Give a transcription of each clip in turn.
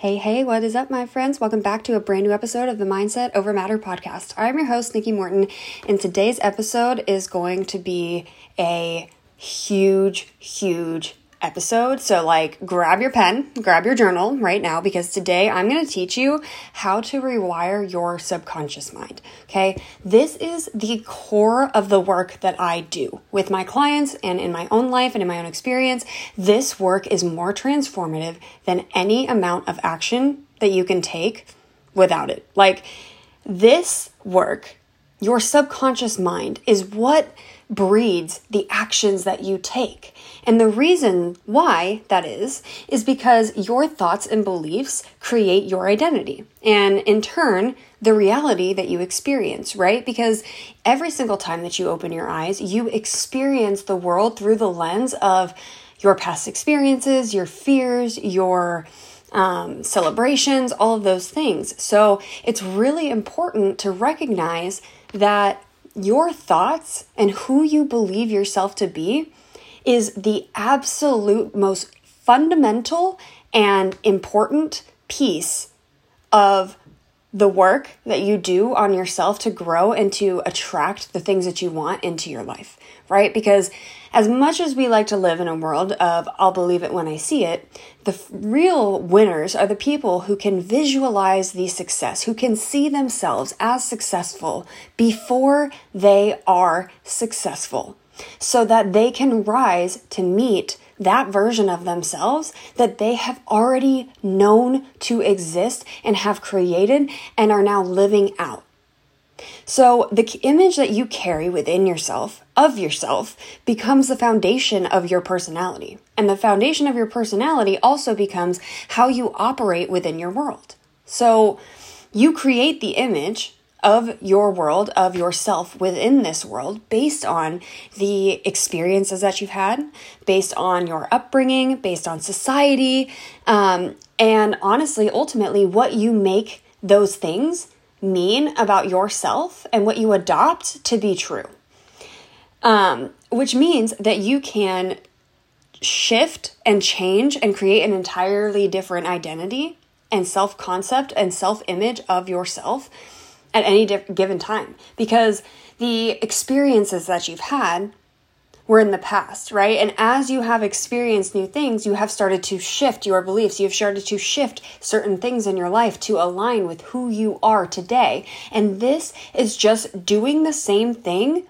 Hey, hey, what is up, my friends? Welcome back to a brand new episode of the Mindset Over Matter podcast. I'm your host, Nikki Morton, and today's episode is going to be a huge, huge episode. So, like, grab your pen, grab your journal right now because today I'm going to teach you how to rewire your subconscious mind. Okay. This is the core of the work that I do with my clients and in my own life and in my own experience. This work is more transformative than any amount of action that you can take without it. Like, this work, your subconscious mind, is what breeds the actions that you take. And the reason why that is, is because your thoughts and beliefs create your identity. And in turn, the reality that you experience, right? Because every single time that you open your eyes, you experience the world through the lens of your past experiences, your fears, your um, celebrations, all of those things. So it's really important to recognize that your thoughts and who you believe yourself to be is the absolute most fundamental and important piece of the work that you do on yourself to grow and to attract the things that you want into your life, right? Because as much as we like to live in a world of I'll believe it when I see it, the real winners are the people who can visualize the success, who can see themselves as successful before they are successful, so that they can rise to meet that version of themselves that they have already known to exist and have created and are now living out. So, the image that you carry within yourself, of yourself, becomes the foundation of your personality. And the foundation of your personality also becomes how you operate within your world. So, you create the image of your world, of yourself within this world, based on the experiences that you've had, based on your upbringing, based on society, um, and honestly, ultimately, what you make those things mean about yourself and what you adopt to be true. Um, which means that you can shift and change and create an entirely different identity and self concept and self image of yourself at any given time because the experiences that you've had were in the past, right? And as you have experienced new things, you have started to shift your beliefs. You've started to shift certain things in your life to align with who you are today. And this is just doing the same thing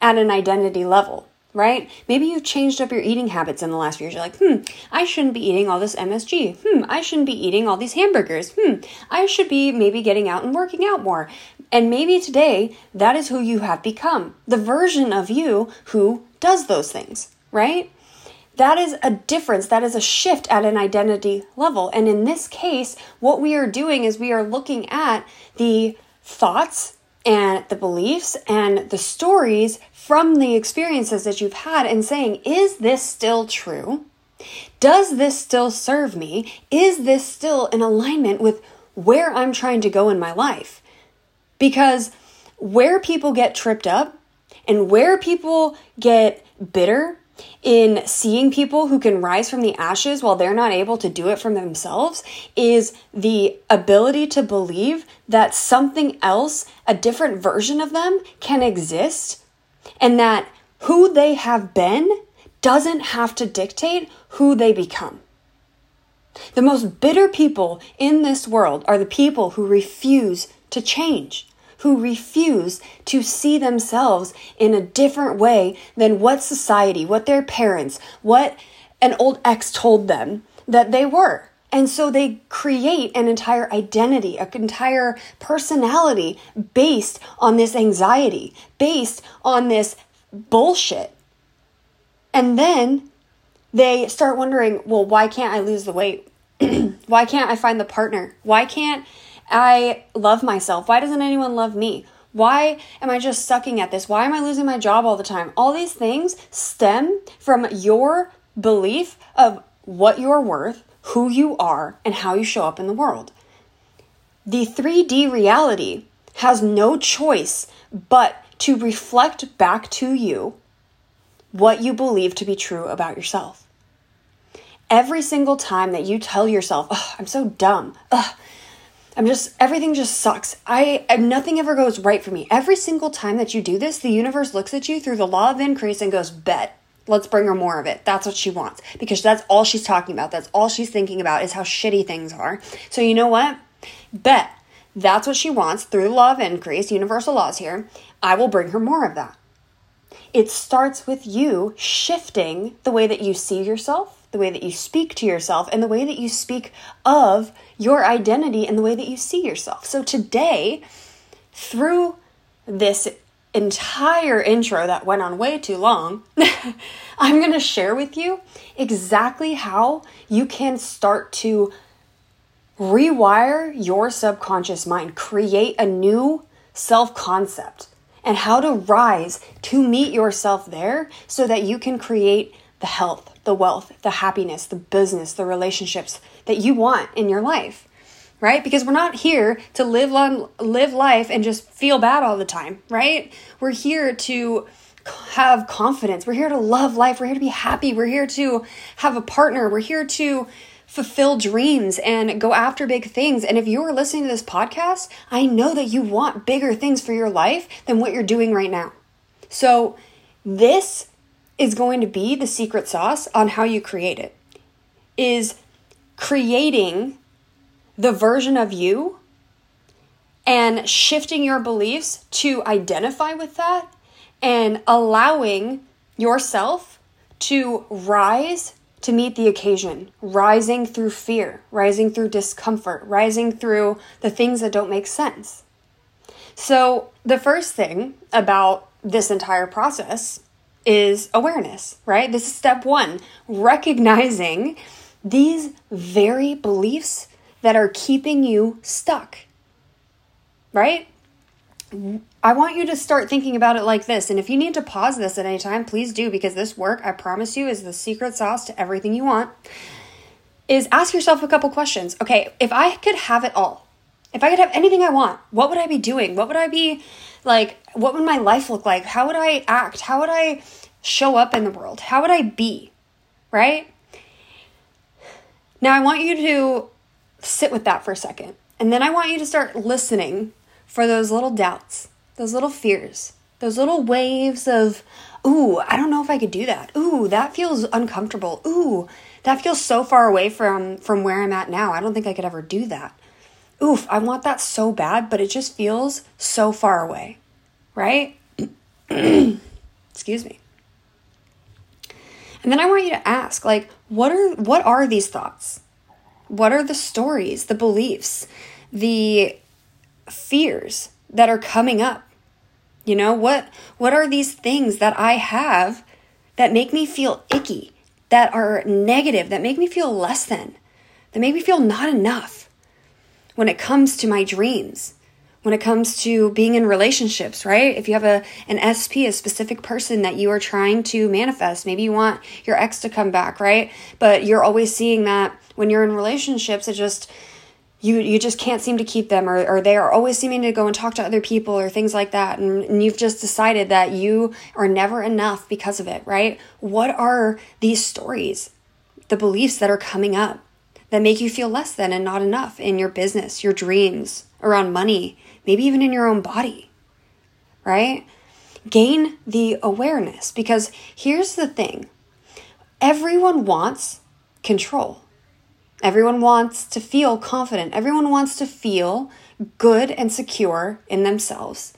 at an identity level right? Maybe you've changed up your eating habits in the last few years. You're like, hmm, I shouldn't be eating all this MSG. Hmm, I shouldn't be eating all these hamburgers. Hmm, I should be maybe getting out and working out more. And maybe today that is who you have become the version of you who does those things, right? That is a difference. That is a shift at an identity level. And in this case, what we are doing is we are looking at the thoughts and the beliefs and the stories from the experiences that you've had and saying, is this still true? Does this still serve me? Is this still in alignment with where I'm trying to go in my life? Because where people get tripped up and where people get bitter in seeing people who can rise from the ashes while they're not able to do it for themselves is the ability to believe that something else, a different version of them, can exist and that who they have been doesn't have to dictate who they become. The most bitter people in this world are the people who refuse to change who refuse to see themselves in a different way than what society, what their parents, what an old ex told them that they were. And so they create an entire identity, an entire personality based on this anxiety, based on this bullshit. And then they start wondering, well, why can't I lose the weight? why can't I find the partner? Why can't I love myself. Why doesn't anyone love me? Why am I just sucking at this? Why am I losing my job all the time? All these things stem from your belief of what you're worth, who you are, and how you show up in the world. The 3D reality has no choice but to reflect back to you what you believe to be true about yourself. every single time that you tell yourself, I'm so dumb, Ugh, I'm just, everything just sucks. I, nothing ever goes right for me. Every single time that you do this, the universe looks at you through the law of increase and goes, bet. Let's bring her more of it. That's what she wants because that's all she's talking about. That's all she's thinking about is how shitty things are. So, you know what? Bet that's what she wants through of increase, universal laws here. I will bring her more of that. It starts with you shifting the way that you see yourself, the way that you speak to yourself, and the way that you speak of your identity and the way that you see yourself. So today, through this entire intro that went on way too long, I'm going to share with you exactly how you can start to rewire your subconscious mind, create a new self concept, and how to rise to meet yourself there so that you can create the health, the wealth, the happiness, the business, the relationships that you want in your life. Right? Because we're not here to live long, live life and just feel bad all the time, right? We're here to have confidence. We're here to love life. We're here to be happy. We're here to have a partner. We're here to fulfill dreams and go after big things. And if you are listening to this podcast, I know that you want bigger things for your life than what you're doing right now. So, this is going to be the secret sauce on how you create it. Is creating the version of you and shifting your beliefs to identify with that and allowing yourself to rise to meet the occasion, rising through fear, rising through discomfort, rising through the things that don't make sense. So, the first thing about this entire process is awareness, right? This is step one recognizing these very beliefs that are keeping you stuck, right? I want you to start thinking about it like this. And if you need to pause this at any time, please do, because this work, I promise you, is the secret sauce to everything you want. Is ask yourself a couple questions. Okay, if I could have it all, if I could have anything I want, what would I be doing? What would I be like? What would my life look like? How would I act? How would I show up in the world? How would I be? Right? Now, I want you to sit with that for a second. And then I want you to start listening for those little doubts, those little fears, those little waves of, ooh, I don't know if I could do that. Ooh, that feels uncomfortable. Ooh, that feels so far away from from where I'm at now. I don't think I could ever do that. Oof, I want that so bad, but it just feels so far away. Right? Excuse me. And then I want you to ask like what are what are these thoughts? What are the stories, the beliefs, the fears that are coming up? You know, what what are these things that I have that make me feel icky, that are negative, that make me feel less than, that make me feel not enough when it comes to my dreams? When it comes to being in relationships, right? If you have a an SP, a specific person that you are trying to manifest, maybe you want your ex to come back, right? But you're always seeing that when you're in relationships, it just you you just can't seem to keep them or, or they are always seeming to go and talk to other people or things like that and, and you've just decided that you are never enough because of it right what are these stories the beliefs that are coming up that make you feel less than and not enough in your business your dreams around money maybe even in your own body right gain the awareness because here's the thing everyone wants control Everyone wants to feel confident. Everyone wants to feel good and secure in themselves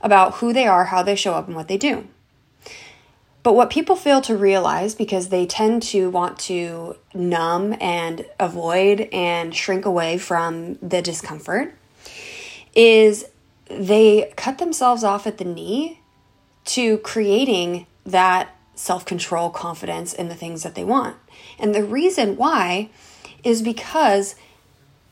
about who they are, how they show up, and what they do. But what people fail to realize because they tend to want to numb and avoid and shrink away from the discomfort is they cut themselves off at the knee to creating that self control, confidence in the things that they want. And the reason why is because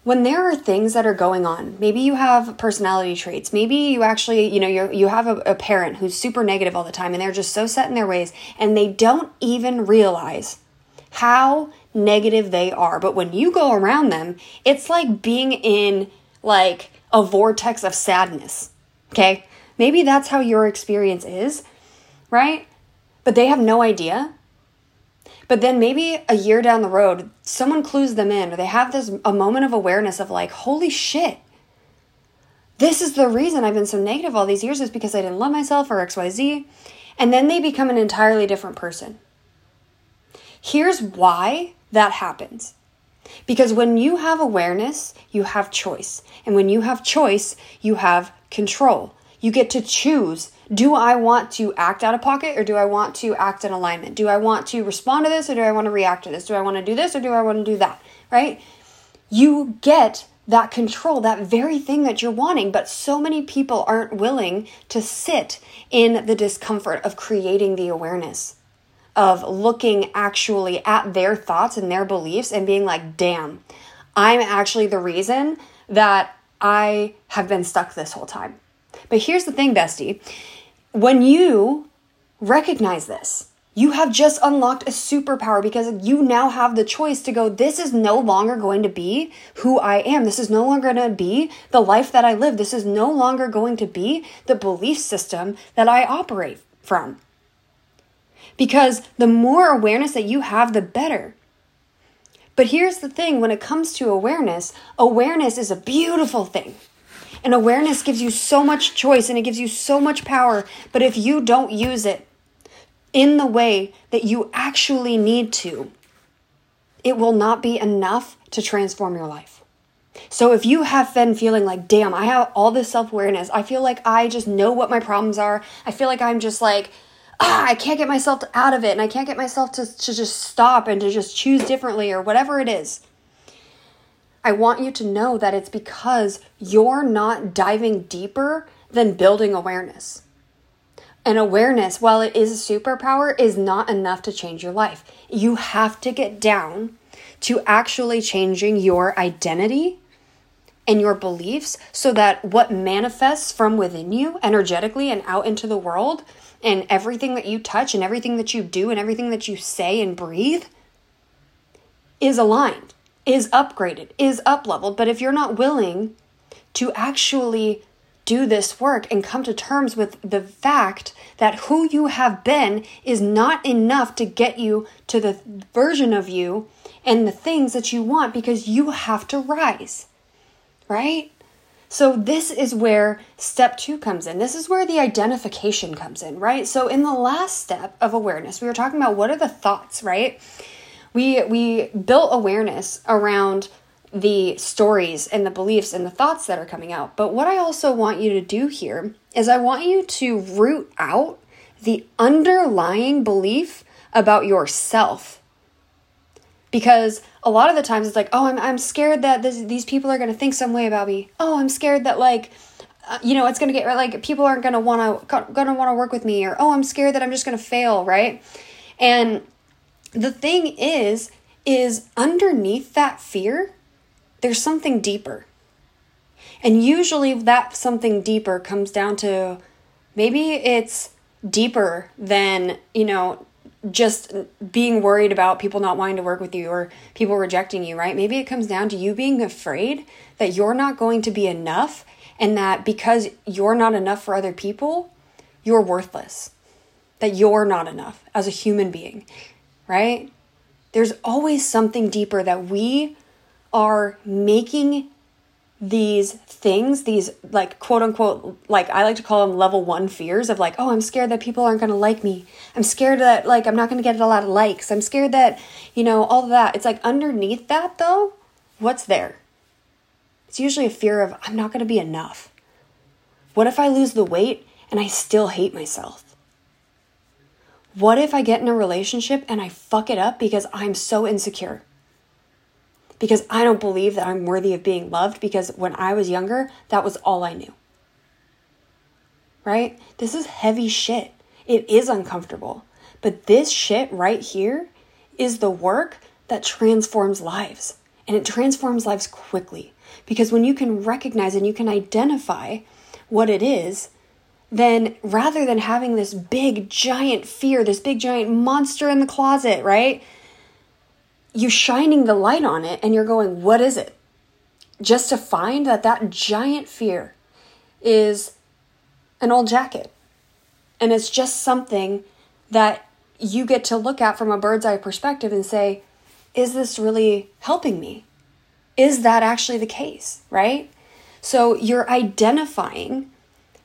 when there are things that are going on maybe you have personality traits maybe you actually you know you you have a, a, parent who's super negative all the time and they're just so set in their ways and they don't even realize how negative they are but when you go around them it's like being in like a vortex of sadness okay maybe that's how your experience is right but they have no idea But then maybe a year down the road, someone clues them in, or they have this a moment of awareness of like, holy shit, this is the reason I've been so negative all these years is because I didn't love myself or XYZ. And then they become an entirely different person. Here's why that happens. Because when you have awareness, you have choice. And when you have choice, you have control. You get to choose do I want to act out of pocket or do I want to act in alignment? Do I want to respond to this or do I want to react to this? Do I want to do this or do I want to do that? Right? You get that control, that very thing that you're wanting. But so many people aren't willing to sit in the discomfort of creating the awareness, of looking actually at their thoughts and their beliefs and being like, damn, I'm actually the reason that I have been stuck this whole time. But here's the thing, bestie when you recognize this, you have just unlocked a superpower because you now have the choice to go, this is no longer going to be who I am. This is no longer going to be the life that I live. This is no longer going to be the belief system that I operate from. Because the more awareness that you have, the better. But here's the thing when it comes to awareness, awareness is a beautiful thing. And awareness gives you so much choice and it gives you so much power. But if you don't use it, in the way that you actually need to, it will not be enough to transform your life. So if you have been feeling like, damn, I have all this self awareness, I feel like I just know what my problems are, I feel like I'm just like, ah, I can't get myself out of it and I can't get myself to, to just stop and to just choose differently or whatever it is. I want you to know that it's because you're not diving deeper than building awareness. And awareness, while it is a superpower, is not enough to change your life. You have to get down to actually changing your identity and your beliefs so that what manifests from within you energetically and out into the world and everything that you touch and everything that you do and everything that you say and breathe is aligned, is upgraded, is up leveled. But if you're not willing to actually do this work and come to terms with the fact that who you have been is not enough to get you to the version of you and the things that you want because you have to rise, right? So, this is where step two comes in. This is where the identification comes in, right? So, in the last step of awareness, we were talking about what are the thoughts, right? We, we built awareness around the stories and the beliefs and the thoughts that are coming out. But what I also want you to do here is I want you to root out the underlying belief about yourself. Because a lot of the times it's like, oh, I'm, I'm scared that this, these people are going to think some way about me. Oh, I'm scared that like, uh, you know, it's going to get like people aren't going to want to going to want to work with me or oh, I'm scared that I'm just going to fail, right? And the thing is is underneath that fear there's something deeper. And usually that something deeper comes down to maybe it's deeper than, you know, just being worried about people not wanting to work with you or people rejecting you, right? Maybe it comes down to you being afraid that you're not going to be enough and that because you're not enough for other people, you're worthless. That you're not enough as a human being, right? There's always something deeper that we are making these things, these like quote unquote, like I like to call them level one fears of like, oh, I'm scared that people aren't going to like me. I'm scared that like I'm not going to get a lot of likes. I'm scared that, you know, all that. It's like underneath that though, what's there? It's usually a fear of I'm not going to be enough. What if I lose the weight and I still hate myself? What if I get in a relationship and I fuck it up because I'm so insecure? Because I don't believe that I'm worthy of being loved because when I was younger, that was all I knew. Right? This is heavy shit. It is uncomfortable. But this shit right here is the work that transforms lives. And it transforms lives quickly. Because when you can recognize and you can identify what it is, then rather than having this big giant fear, this big giant monster in the closet, right? You shining the light on it and you're going, what is it? Just to find that that giant fear is an old jacket. And it's just something that you get to look at from a bird's eye perspective and say, is this really helping me? Is that actually the case, right? So you're identifying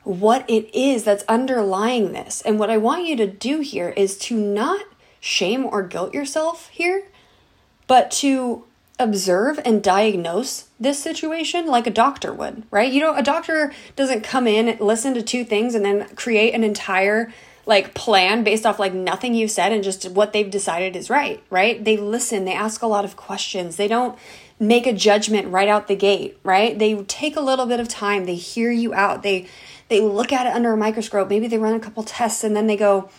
what it is that's underlying this. And what I want you to do here is to not shame or guilt yourself here, but to observe and diagnose this situation like a doctor would, right? You know, a doctor doesn't come in, listen to two things, and then create an entire like plan based off like nothing you've said and just what they've decided is right, right? They listen, they ask a lot of questions. They don't make a judgment right out the gate, right? They take a little bit of time, they hear you out. They they look at it under a microscope, maybe they run a couple tests and then they go,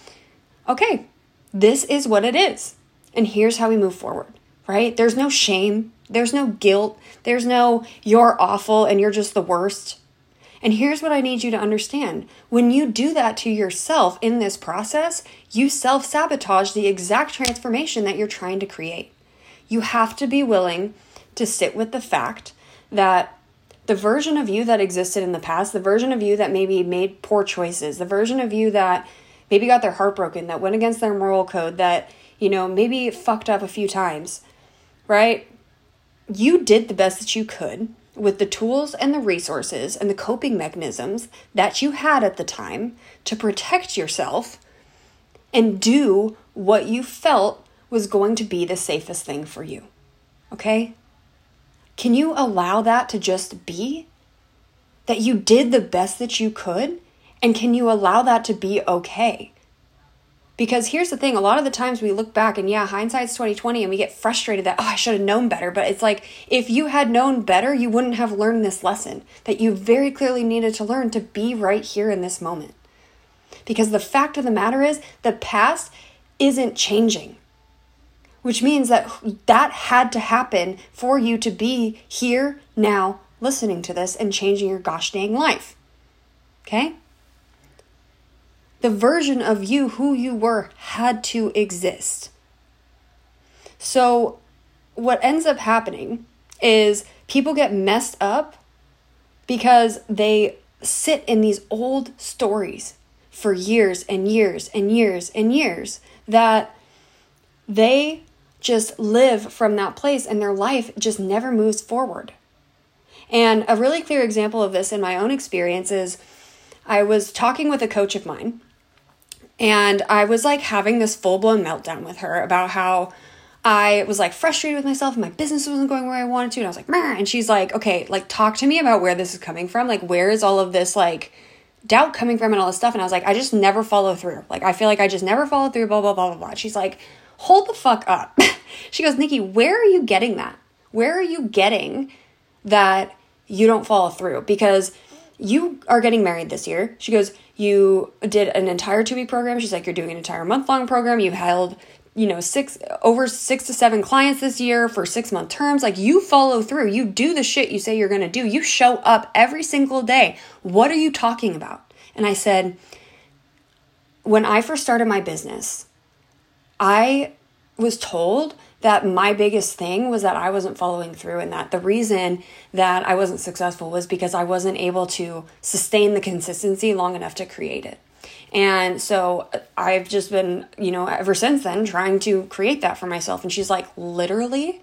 "Okay, this is what it is. And here's how we move forward." Right? There's no shame, there's no guilt, there's no you're awful and you're just the worst. And here's what I need you to understand when you do that to yourself in this process, you self sabotage the exact transformation that you're trying to create. You have to be willing to sit with the fact that the version of you that existed in the past, the version of you that maybe made poor choices, the version of you that maybe got their heart broken, that went against their moral code, that, you know, maybe fucked up a few times, right? You did the best that you could with the tools and the resources and the coping mechanisms that you had at the time to protect yourself and do what you felt was going to be the safest thing for you. Okay? Can you allow that to just be? That you did the best that you could? And can you allow that to be okay? Because here's the thing, a lot of the times we look back and yeah, hindsight's 2020 and we get frustrated that oh, I should have known better, but it's like if you had known better, you wouldn't have learned this lesson that you very clearly needed to learn to be right here in this moment. Because the fact of the matter is, the past isn't changing. Which means that that had to happen for you to be here now listening to this and changing your gosh dang life. Okay? The version of you who you were had to exist. So, what ends up happening is people get messed up because they sit in these old stories for years and years and years and years that they just live from that place and their life just never moves forward. And a really clear example of this in my own experience is I was talking with a coach of mine and I was like having this full blown meltdown with her about how I was like frustrated with myself and my business wasn't going where I wanted to. And I was like, Meh. and she's like, okay, like talk to me about where this is coming from. Like, where is all of this like doubt coming from and all this stuff? And I was like, I just never follow through. Like, I feel like I just never follow through, blah, blah, blah, blah, blah. She's like, hold the fuck up. she goes, Nikki, where are you getting that? Where are you getting that you don't follow through? Because you are getting married this year. She goes, you did an entire two week program. She's like, you're doing an entire month long program. You held, you know, six over six to seven clients this year for six month terms. Like you follow through. You do the shit you say you're gonna do. You show up every single day. What are you talking about? And I said, when I first started my business, I was told that my biggest thing was that I wasn't following through and that the reason that I wasn't successful was because I wasn't able to sustain the consistency long enough to create it. And so uh, I've just been, you know, ever since then trying to create that for myself. And she's like, literally,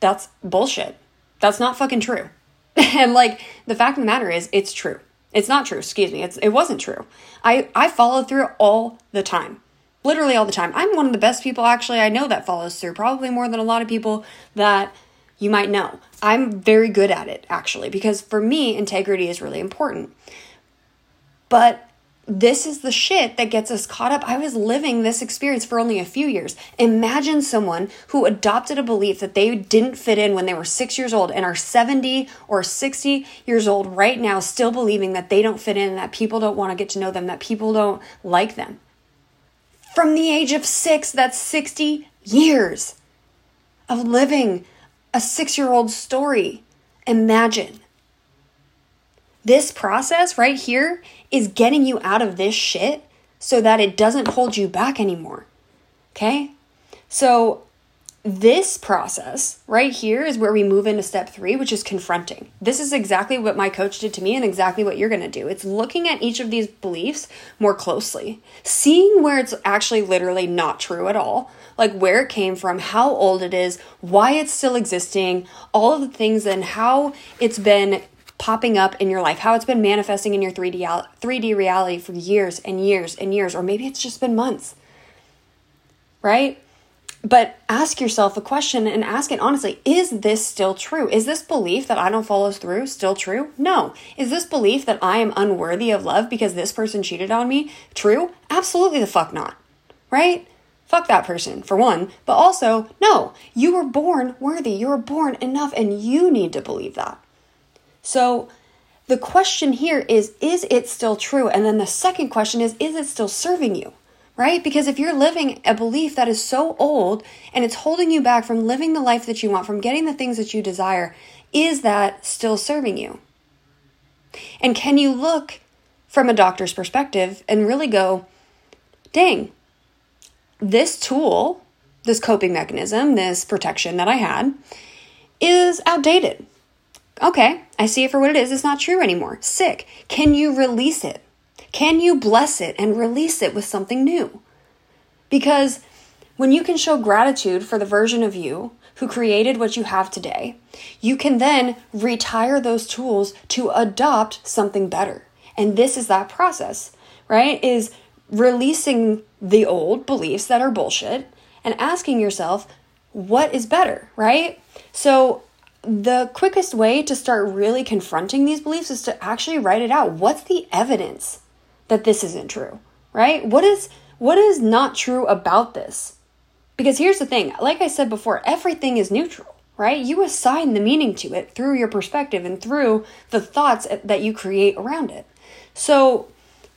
that's bullshit. That's not fucking true. and like the fact of the matter is, it's true. It's not true. Excuse me. It's it wasn't true. I I follow through all the time literally all the time. I'm one of the best people actually I know that follows through, probably more than a lot of people that you might know. I'm very good at it actually because for me integrity is really important. But this is the shit that gets us caught up. I was living this experience for only a few years. Imagine someone who adopted a belief that they didn't fit in when they were six years old and are 70 or 60 years old right now, still believing that they don't fit in, that people don't want to get to know them, that people don't like them. From the age of six, that's 60 years of living a six year old story. Imagine. This process right here is getting you out of this shit so that it doesn't hold you back anymore. Okay? So this process right here is where we move into step three, which is confronting. This is exactly what my coach did to me and exactly what you're going to do. It's looking at each of these beliefs more closely, seeing where it's actually literally not true at all, like where it came from, how old it is, why it's still existing, all of the things, and how it's been popping up in your life, how it's been manifesting in your 3D, 3D reality for years and years and years, or maybe it's just been months, right? But ask yourself a question and ask it honestly Is this still true? Is this belief that I don't follow through still true? No. Is this belief that I am unworthy of love because this person cheated on me true? Absolutely the fuck not. Right? Fuck that person, for one. But also, no, you were born worthy. You were born enough, and you need to believe that. So, the question here is Is it still true? And then the second question is Is it still serving you? Right? Because if you're living a belief that is so old and it's holding you back from living the life that you want, from getting the things that you desire, is that still serving you? And can you look from a doctor's perspective and really go, dang, this tool, this coping mechanism, this protection that I had is outdated. Okay, I see it for what it is. It's not true anymore. Sick. Can you release it? Can you bless it and release it with something new? Because when you can show gratitude for the version of you who created what you have today, you can then retire those tools to adopt something better. And this is that process, right? Is releasing the old beliefs that are bullshit and asking yourself, what is better, right? So, the quickest way to start really confronting these beliefs is to actually write it out. What's the evidence? That this isn't true, right? What is what is not true about this? Because here's the thing, like I said before, everything is neutral, right? You assign the meaning to it through your perspective and through the thoughts that you create around it. So,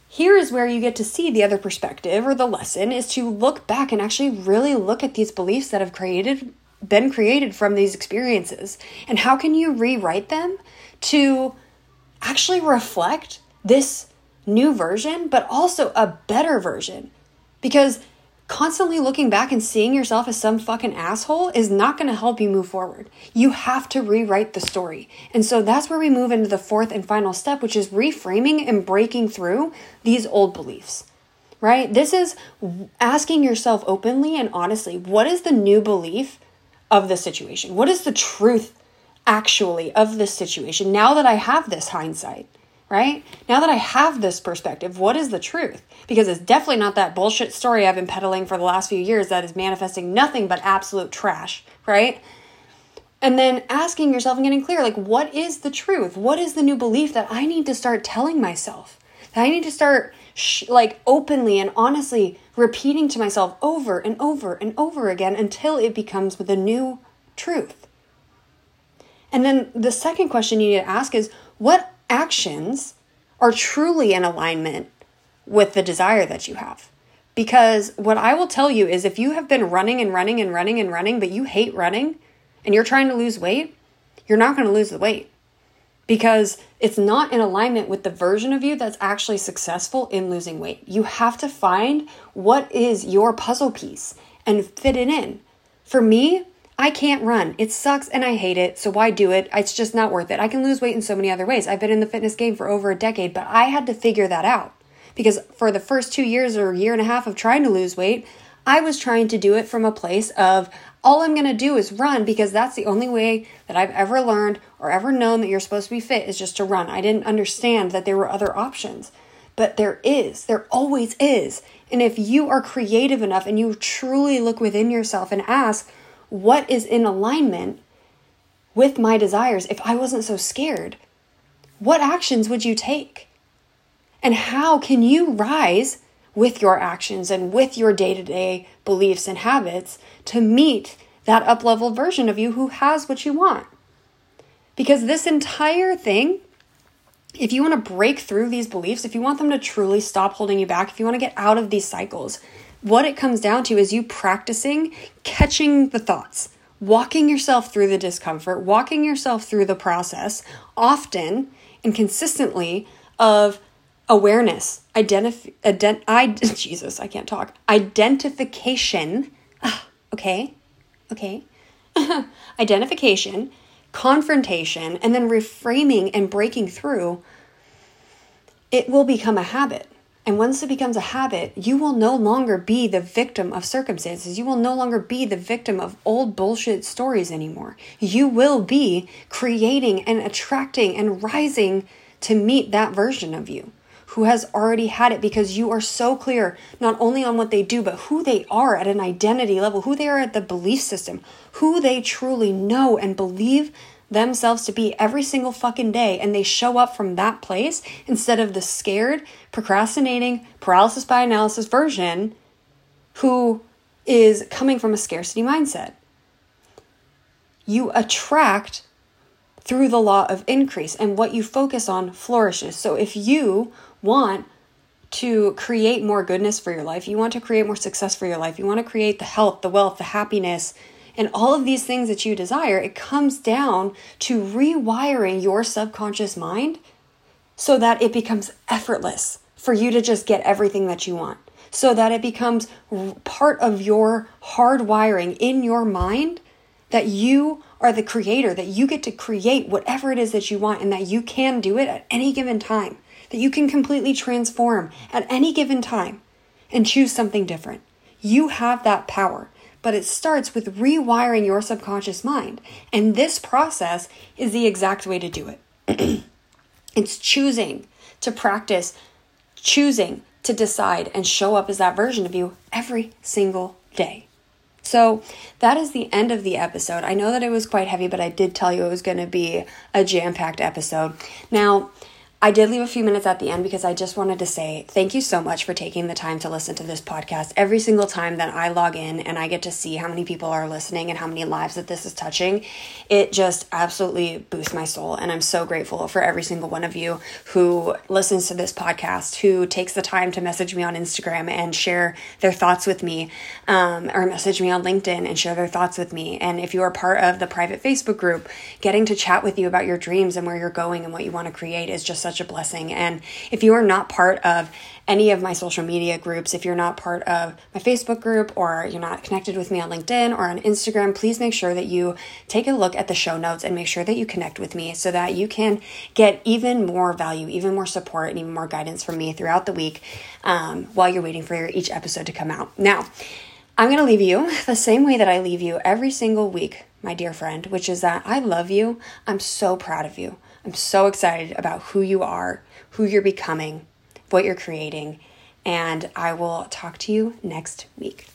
here is where you get to see the other perspective or the lesson is to look back and actually really look at these beliefs that have created been created from these experiences and how can you rewrite them to actually reflect this new version, but also a better version. Because constantly looking back and seeing yourself as some fucking asshole is not going to help you move forward. You have to rewrite the story. And so that's where we move into the fourth and final step, which is reframing and breaking through these old beliefs. Right? This is asking yourself openly and honestly, what is the new belief of the situation? What is the truth actually of this situation now that I have this hindsight? Right? Now that I have this perspective, what is the truth? Because it's definitely not that bullshit story I've been peddling for the last few years that is manifesting nothing but absolute trash, right? And then asking yourself and getting clear like, what is the truth? What is the new belief that I need to start telling myself? That I need to start sh- like openly and honestly repeating to myself over and over and over again until it becomes the new truth. And then the second question you need to ask is, what actions are truly in alignment with the desire that you have. Because what I will tell you is if you have been running and running and running and running, but you hate running and you're trying to lose weight, you're not going to lose the weight because it's not in alignment with the version of you that's actually successful in losing weight. You have to find what is your puzzle piece and fit it in. For me, I can't run. It sucks and I hate it. So why do it? It's just not worth it. I can lose weight in so many other ways. I've been in the fitness game for over a decade, but I had to figure that out because for the first two years or a year and a half of trying to lose weight, I was trying to do it from a place of all I'm going to do is run because that's the only way that I've ever learned or ever known that you're supposed to be fit is just to run. I didn't understand that there were other options, but there is. There always is. And if you are creative enough and you truly look within yourself and ask, what is in alignment with my desires if I wasn't so scared? What actions would you take? And how can you rise with your actions and with your day to day beliefs and habits to meet that up leveled version of you who has what you want? Because this entire thing, if you want to break through these beliefs, if you want them to truly stop holding you back, if you want to get out of these cycles, what it comes down to is you practicing catching the thoughts, walking yourself through the discomfort, walking yourself through the process often and consistently of awareness, identify, ident- I, Jesus, I can't talk, identification, ah, okay, okay? Identification, confrontation, and then reframing and breaking through, it will become a habit. And once it becomes a habit, you will no longer be the victim of circumstances. You will no longer be the victim of old bullshit stories anymore. You will be creating and attracting and rising to meet that version of you who has already had it because you are so clear not only on what they do, but who they are at an identity level, who they are at the belief system, who they truly know and believe themselves to be every single fucking day. And they show up from that place instead of the scared, procrastinating, paralysis by analysis version who is coming from a scarcity mindset. You attract through the law of increase, and what you focus on flourishes. So if you want to create more goodness for your life, you want to create more success for your life, you want to create the health, the wealth, the happiness, and all of these things that you desire, it comes down to rewiring your subconscious mind so that it becomes effortless for you to just get everything that you want. So that it becomes part of your hardwiring in your mind that you are the creator, that you get to create whatever it is that you want, and that you can do it at any given time that you can completely transform at any given time and choose something different. You have that power, but it starts with rewiring your subconscious mind. And this process is the exact way to do it. it's choosing to practice, choosing to decide and show up as that version of you every single day. So that is the end of the episode. I know that it was quite heavy, but I did tell you it was going to be a jam packed episode. Now, I did leave a few minutes at the end because I just wanted to say thank you so much for taking the time to listen to this podcast. Every single time that I log in and I get to see how many people are listening and how many lives that this is touching, it just absolutely boosts my soul. And I'm so grateful for every single one of you who listens to this podcast, who takes the time to message me on Instagram and share their thoughts with me, um, or message me on LinkedIn and share their thoughts with me. And if you are part of the private Facebook group, getting to chat with you about your dreams and where you're going and what you want to create is just such a blessing. And if you are not part of any of my social media groups, if you're not part of my Facebook group or you're not connected with me on LinkedIn or on Instagram, please make sure that you take a look at the show notes and make sure that you connect with me so that you can get even more value, even more support, and even more guidance from me throughout the week um, while you're waiting for each episode to come out. Now, I'm going to leave you the same way that I leave you every single week, my dear friend, which is that I love you. I'm so proud of you. I'm so excited about who you are, who you're becoming, what you're creating, and I will talk to you next week.